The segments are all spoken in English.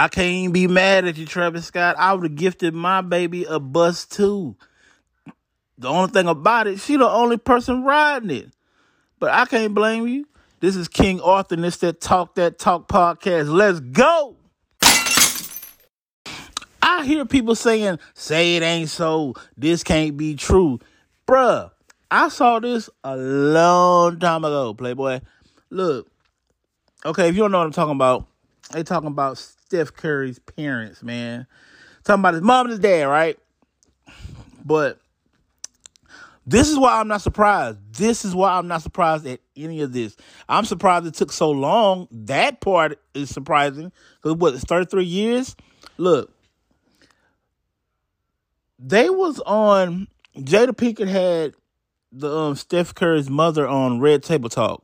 I can't even be mad at you, Travis Scott. I would have gifted my baby a bus too. The only thing about it, she the only person riding it. But I can't blame you. This is King Arthur, and it's that Talk That Talk podcast. Let's go. I hear people saying, say it ain't so, this can't be true. Bruh, I saw this a long time ago, Playboy. Look, okay, if you don't know what I'm talking about, they talking about Steph Curry's parents, man. Talking about his mom and his dad, right? But this is why I'm not surprised. This is why I'm not surprised at any of this. I'm surprised it took so long. That part is surprising. Because what, it's 33 years? Look, they was on Jada Pinkett had the um, Steph Curry's mother on Red Table Talk,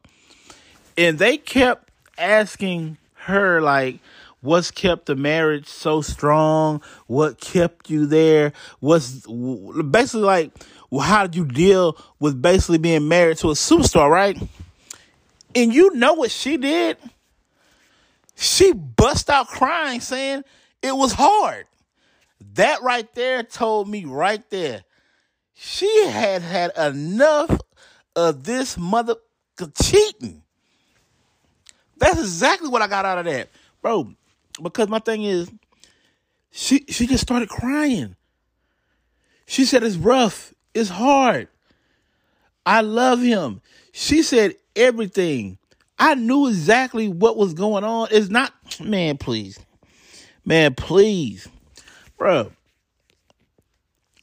and they kept asking her like, "What's kept the marriage so strong? What kept you there? What's basically like, how did you deal with basically being married to a superstar, right?" And you know what she did? She bust out crying, saying it was hard. That right there told me right there she had had enough of this mother cheating. That's exactly what I got out of that, bro. Because my thing is, she she just started crying. She said it's rough, it's hard. I love him. She said everything. I knew exactly what was going on. It's not, man, please, man, please, bro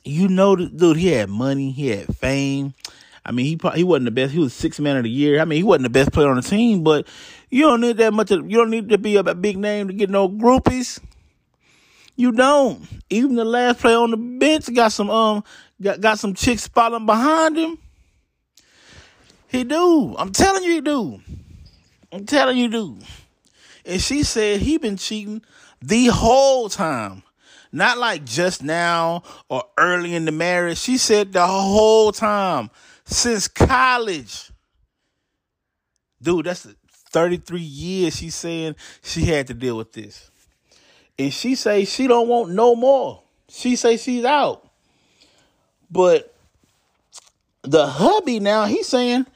you know, dude, he had money, he had fame. I mean, he he wasn't the best. He was six man of the year. I mean, he wasn't the best player on the team, but you don't need that much. Of, you don't need to be a big name to get no groupies. You don't. Even the last player on the bench got some um got got some chicks spotting behind him. He do. I'm telling you, he do. I'm telling you, do. And she said he been cheating the whole time. Not like just now or early in the marriage. She said the whole time since college. Dude, that's 33 years she's saying she had to deal with this. And she say she don't want no more. She say she's out. But the hubby now, he's saying,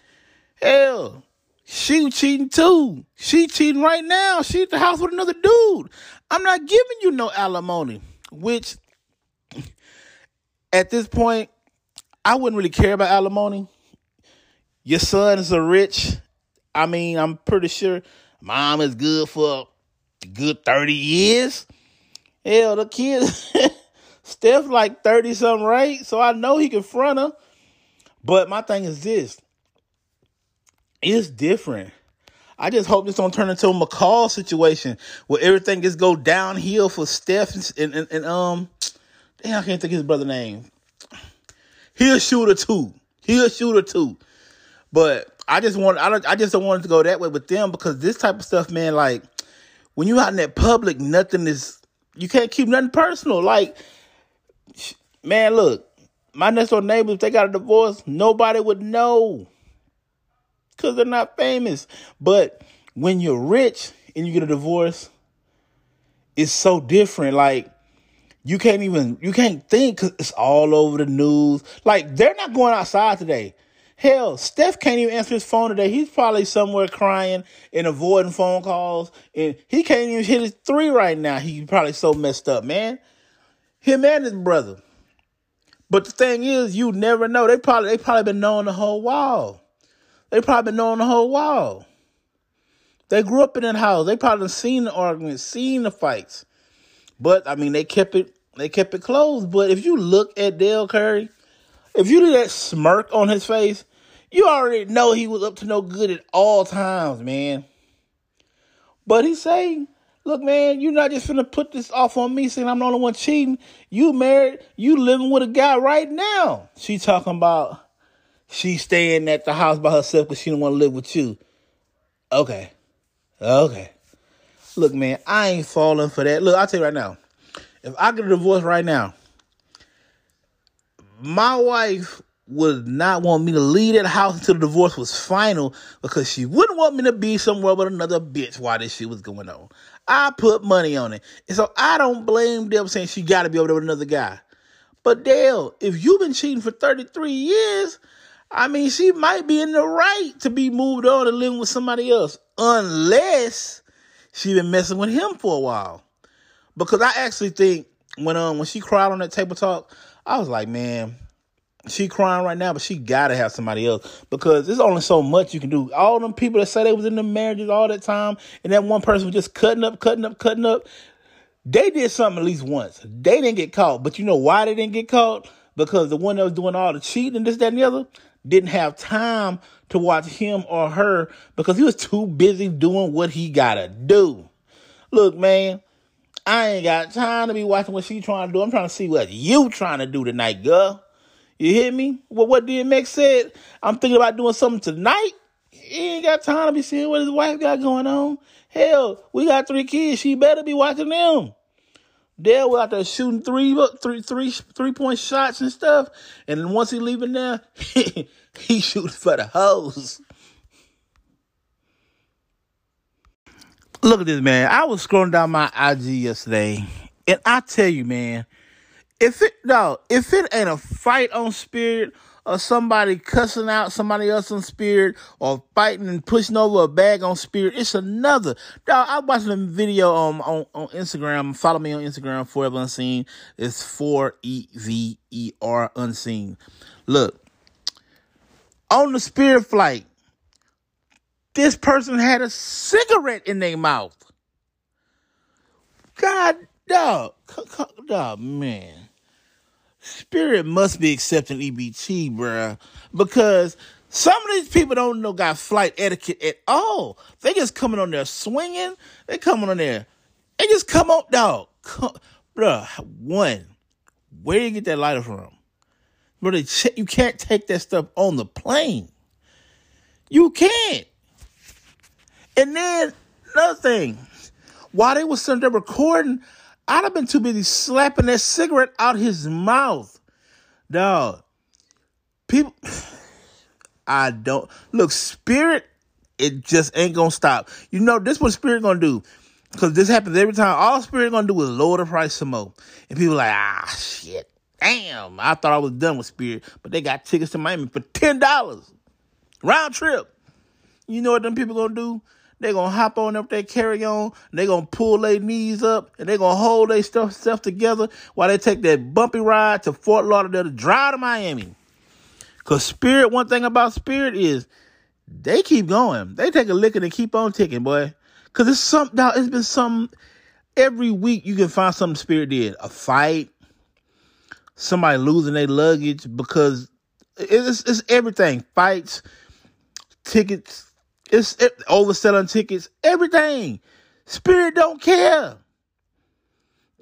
hell, she cheating too. She cheating right now. She at the house with another dude. I'm not giving you no alimony which at this point, I wouldn't really care about alimony. Your sons are rich. I mean, I'm pretty sure mom is good for a good 30 years. Hell, the kids, Steph like 30 something, right? So I know he can front her. But my thing is this it's different. I just hope this don't turn into a McCall situation where everything just go downhill for Steph and, and, and um, damn, I can't think his brother name. He a shooter too. He a too. But I just want I don't I just don't want it to go that way with them because this type of stuff, man, like when you out in that public, nothing is you can't keep nothing personal. Like, man, look, my next door neighbors, they got a divorce, nobody would know because they're not famous. But when you're rich and you get a divorce, it's so different. Like you can't even you can't think because it's all over the news. Like they're not going outside today. Hell, Steph can't even answer his phone today. He's probably somewhere crying and avoiding phone calls, and he can't even hit his three right now. He's probably so messed up, man. Him and his brother. But the thing is, you never know. They probably they probably been knowing the whole while. They probably been knowing the whole while. They grew up in that house. They probably seen the arguments, seen the fights. But I mean, they kept it. They kept it closed. But if you look at Dell Curry, if you do that smirk on his face, you already know he was up to no good at all times, man. But he's saying, look, man, you're not just gonna put this off on me saying I'm the only one cheating. You married, you living with a guy right now. She talking about She's staying at the house by herself because she don't want to live with you. Okay. Okay. Look, man, I ain't falling for that. Look, I'll tell you right now. If I get a divorce right now, my wife would not want me to leave that house until the divorce was final because she wouldn't want me to be somewhere with another bitch while this shit was going on. I put money on it. And so I don't blame them saying she got to be over there with another guy. But Dell, if you've been cheating for 33 years, I mean, she might be in the right to be moved on and living with somebody else, unless she been messing with him for a while. Because I actually think when um when she cried on that table talk, I was like, man, she crying right now, but she gotta have somebody else because there's only so much you can do. All them people that say they was in the marriages all that time, and that one person was just cutting up, cutting up, cutting up. They did something at least once. They didn't get caught, but you know why they didn't get caught? Because the one that was doing all the cheating this, that, and the other didn't have time to watch him or her because he was too busy doing what he gotta do. Look, man, I ain't got time to be watching what she trying to do. I'm trying to see what you trying to do tonight, girl. You hear me? Well, what DMX said, I'm thinking about doing something tonight. He ain't got time to be seeing what his wife got going on. Hell, we got three kids. She better be watching them. Dell was out there shooting three, three, three, three point shots and stuff. And once he leaving there, he, he shooting for the hose. Look at this, man. I was scrolling down my IG yesterday, and I tell you, man, if it no, if it ain't a fight on spirit or somebody cussing out somebody else on spirit or fighting and pushing over a bag on spirit, it's another. Dog, I watched a video um, on on Instagram. Follow me on Instagram, Forever Unseen. It's four E V E R Unseen. Look, on the spirit flight, this person had a cigarette in their mouth. God, dog, dog, man. Spirit must be accepting EBT, bruh. Because some of these people don't know got flight etiquette at all. They just coming on there swinging. They coming on there. They just come up, dog. Come, bruh, one, where you get that lighter from? Bro, you can't take that stuff on the plane. You can't. And then another thing, while they was sitting there recording, I'd have been too busy slapping that cigarette out his mouth. Dog. People I don't look, spirit, it just ain't gonna stop. You know, this what spirit gonna do. Cause this happens every time. All spirit gonna do is lower the price some more. And people like, ah shit. Damn, I thought I was done with spirit. But they got tickets to Miami for ten dollars. Round trip. You know what them people gonna do? They gonna hop on up their carry on. They're gonna pull their knees up and they're gonna hold their stuff stuff together while they take that bumpy ride to Fort Lauderdale to drive to Miami. Cause Spirit, one thing about Spirit is they keep going. They take a lick and keep on ticking, boy. Cause it's some now it's been some every week you can find something Spirit did. A fight, somebody losing their luggage because it's it's everything. Fights, tickets, it's it, overselling tickets, everything. Spirit don't care.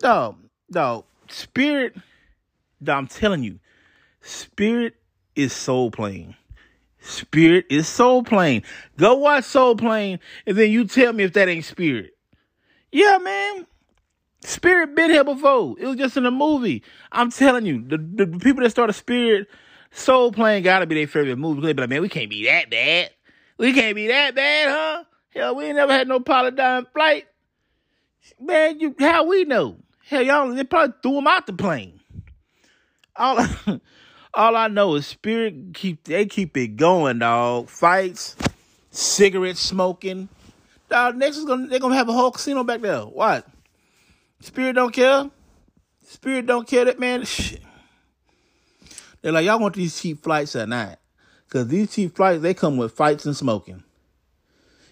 No, no. Spirit, no, I'm telling you, Spirit is soul plane. Spirit is soul plane. Go watch Soul Plane, and then you tell me if that ain't spirit. Yeah, man. Spirit been here before. It was just in a movie. I'm telling you, the, the people that started Spirit, Soul Plane gotta be their favorite movie. But like, man, we can't be that bad. We can't be that bad, huh? Hell, we ain't never had no pilot dying flight. Man, you how we know? Hell, y'all they probably threw him out the plane. All all I know is spirit keep they keep it going, dog. Fights, cigarette smoking. Dog, next is gonna they're gonna have a whole casino back there. What? Spirit don't care. Spirit don't care that man. Shit. They're like, y'all want these cheap flights at not? Because these cheap flights, they come with fights and smoking.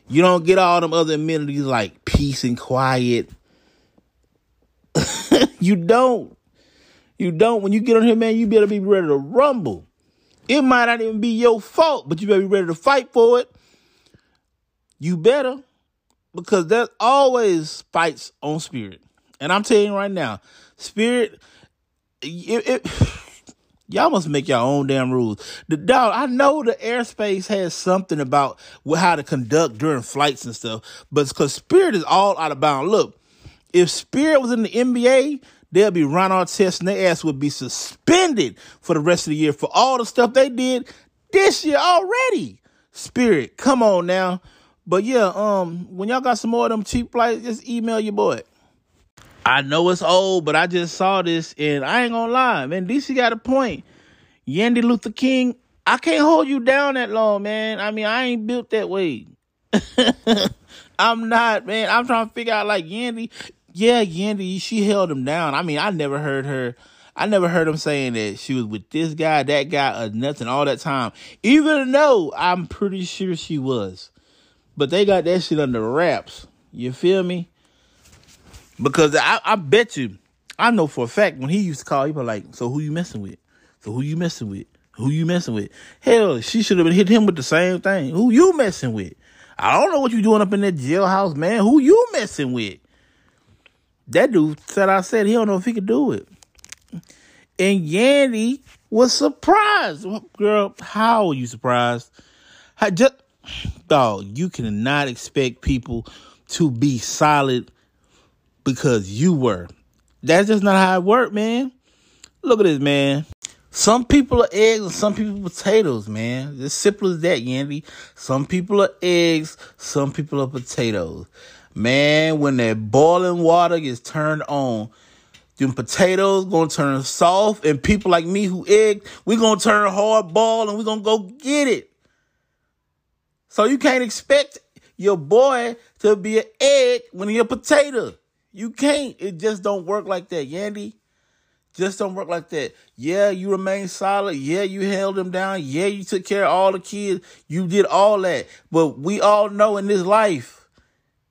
You don't get all them other amenities like peace and quiet. you don't. You don't. When you get on here, man, you better be ready to rumble. It might not even be your fault, but you better be ready to fight for it. You better. Because there's always fights on spirit. And I'm telling you right now, spirit, it, it Y'all must make your own damn rules. The dog, I know the airspace has something about how to conduct during flights and stuff, but because Spirit is all out of bounds. Look, if Spirit was in the NBA, they'll be Ron Artest and their ass would be suspended for the rest of the year for all the stuff they did this year already. Spirit, come on now. But yeah, um, when y'all got some more of them cheap flights, just email your boy. I know it's old, but I just saw this and I ain't gonna lie, man. DC got a point. Yandy Luther King, I can't hold you down that long, man. I mean, I ain't built that way. I'm not, man. I'm trying to figure out like Yandy. Yeah, Yandy, she held him down. I mean, I never heard her. I never heard him saying that she was with this guy, that guy, or nothing all that time. Even though I'm pretty sure she was. But they got that shit under wraps. You feel me? Because I, I bet you, I know for a fact when he used to call, he was like, "So who you messing with? So who you messing with? Who you messing with?" Hell, she should have been hitting him with the same thing. Who you messing with? I don't know what you doing up in that jailhouse, man. Who you messing with? That dude said I said he don't know if he could do it. And Yandy was surprised. Girl, how are you surprised? I just dog, you cannot expect people to be solid because you were. That's just not how it worked, man. Look at this, man. Some people are eggs and some people are potatoes, man. It's simple as that, Yandy. Some people are eggs, some people are potatoes. Man, when that boiling water gets turned on, them potatoes gonna turn soft, and people like me who egg, we gonna turn hard ball and we gonna go get it. So you can't expect your boy to be an egg when he a potato. You can't. It just don't work like that, Yandy. Just don't work like that. Yeah, you remain solid. Yeah, you held them down. Yeah, you took care of all the kids. You did all that. But we all know in this life,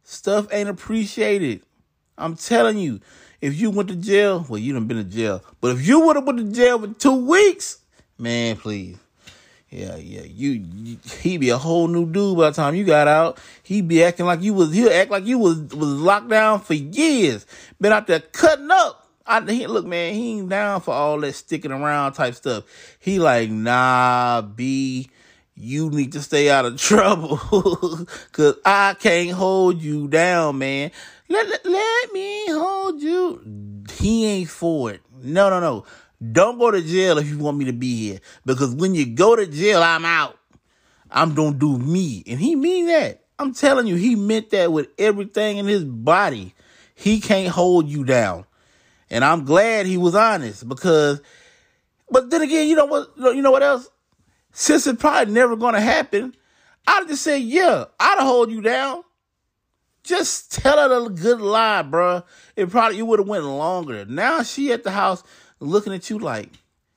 stuff ain't appreciated. I'm telling you, if you went to jail, well, you done been to jail. But if you would have went to jail for two weeks, man, please. Yeah, yeah, you, you he be a whole new dude by the time you got out. He be acting like you was he'll act like you was was locked down for years. Been out there cutting up. I he, look, man, he ain't down for all that sticking around type stuff. He like, nah, B, you need to stay out of trouble. Cause I can't hold you down, man. Let, let, let me hold you. He ain't for it. No, no, no. Don't go to jail if you want me to be here. Because when you go to jail, I'm out. I'm gonna do me. And he mean that. I'm telling you, he meant that with everything in his body. He can't hold you down. And I'm glad he was honest because but then again, you know what you know what else? Since it's probably never gonna happen, I'd just say, yeah, I'd hold you down. Just tell her a good lie, bro. It probably you would have went longer. Now she at the house looking at you like,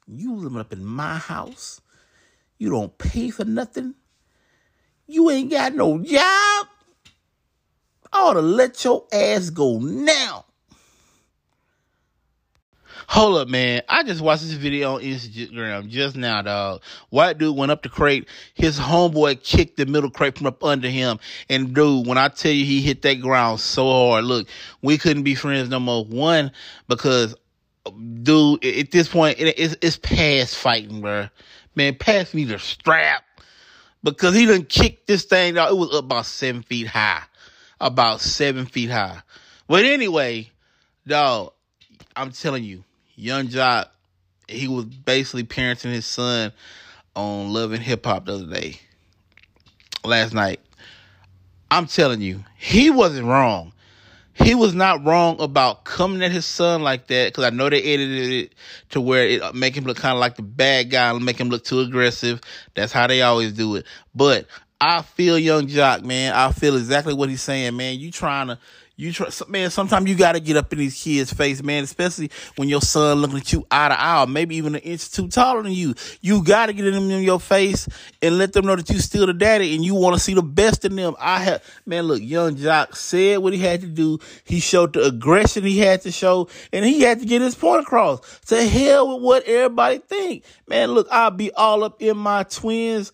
you living up in my house. You don't pay for nothing. You ain't got no job. I ought to let your ass go now. Hold up, man. I just watched this video on Instagram just now, dog. White dude went up the crate. His homeboy kicked the middle crate from up under him. And dude, when I tell you he hit that ground so hard, look, we couldn't be friends no more. One, because dude, at this point, it's, it's past fighting, bro. Man, pass me the strap. Because he done kicked this thing out. It was up about seven feet high. About seven feet high. But anyway, dog, I'm telling you, Young Joc, he was basically parenting his son on Love and Hip Hop the other day. Last night. I'm telling you, he wasn't wrong he was not wrong about coming at his son like that because I know they edited it to where it uh, make him look kind of like the bad guy and make him look too aggressive. That's how they always do it. But I feel Young Joc, man. I feel exactly what he's saying, man. You trying to you try, man. Sometimes you got to get up in these kids' face, man. Especially when your son looking at you eye to eye, maybe even an inch too taller than you. You got to get in them in your face and let them know that you still the daddy and you want to see the best in them. I have, man. Look, young Joc said what he had to do. He showed the aggression he had to show, and he had to get his point across. To hell with what everybody think, man. Look, I'll be all up in my twins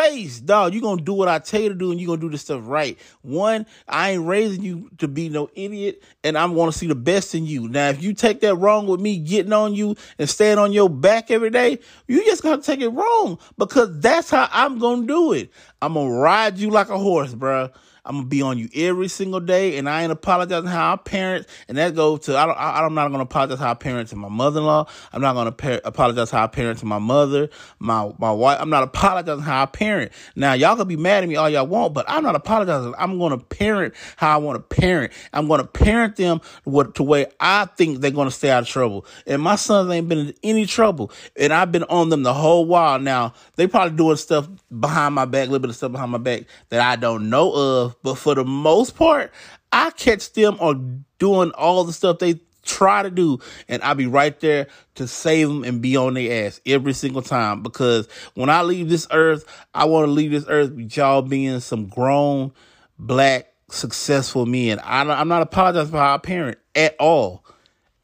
face, dog. You gonna do what I tell you to do, and you gonna do this stuff right. One, I ain't raising you to be no idiot, and I'm gonna see the best in you. Now, if you take that wrong with me getting on you and staying on your back every day, you just gonna take it wrong because that's how I'm gonna do it. I'm gonna ride you like a horse, bro. I'm gonna be on you every single day, and I ain't apologizing how I parent. And that goes to I don't. I, I'm not gonna apologize how I parent to my mother-in-law. I'm not gonna par- apologize how I parent to my mother, my my wife. I'm not apologizing how I parent. Now y'all can be mad at me all y'all want, but I'm not apologizing. I'm gonna parent how I want to parent. I'm gonna parent them what to where I think they're gonna stay out of trouble. And my sons ain't been in any trouble, and I've been on them the whole while. Now they probably doing stuff behind my back, a little bit of stuff behind my back that I don't know of but for the most part, I catch them on doing all the stuff they try to do, and I'll be right there to save them and be on their ass every single time. Because when I leave this earth, I want to leave this earth with y'all being some grown, black, successful men. I, I'm not apologizing for our parent at all,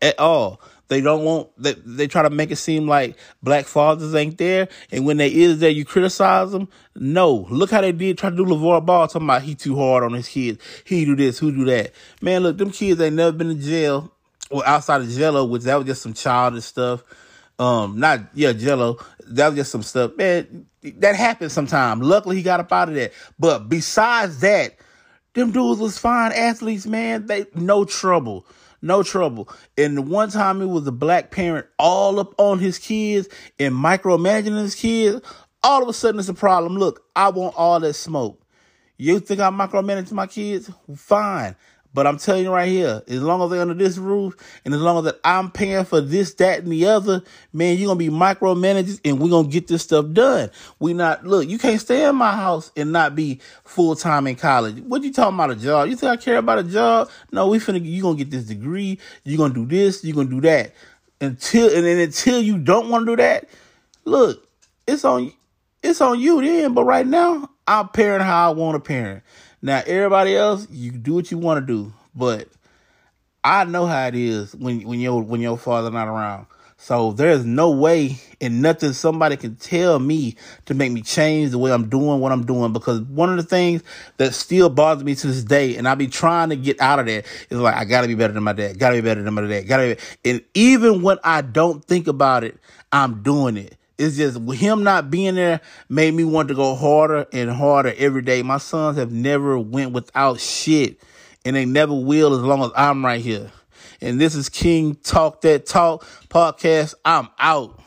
at all. They don't want they they try to make it seem like black fathers ain't there, and when they is there, you criticize them. No, look how they did try to do LaVar Ball talking about he too hard on his kids. He do this, who do that. Man, look, them kids ain't never been in jail or outside of Gelo, which that was just some childish stuff. Um, not yeah, Gelo. That was just some stuff. Man, that happens sometimes. Luckily, he got up out of that. But besides that, them dudes was fine athletes, man. They no trouble no trouble. And the one time it was a black parent all up on his kids and micromanaging his kids, all of a sudden it's a problem. Look, I want all that smoke. You think I'm micromanaging my kids? Fine. But I'm telling you right here, as long as they're under this roof and as long as that I'm paying for this, that, and the other, man, you're gonna be micromanagers and we're gonna get this stuff done. We not look, you can't stay in my house and not be full time in college. What you talking about a job? You think I care about a job? No, we finna you gonna get this degree, you're gonna do this, you're gonna do that. Until and then until you don't want to do that, look, it's on it's on you then. But right now, I'm parent how I want to parent. Now, everybody else, you do what you want to do, but I know how it is when when your when your father not around. So there's no way and nothing somebody can tell me to make me change the way I'm doing what I'm doing because one of the things that still bothers me to this day, and I be trying to get out of that, is like I gotta be better than my dad, gotta be better than my dad, gotta be. And even when I don't think about it, I'm doing it. It's just him not being there made me want to go harder and harder every day. My sons have never went without shit, and they never will as long as I'm right here. And this is King Talk That Talk podcast. I'm out.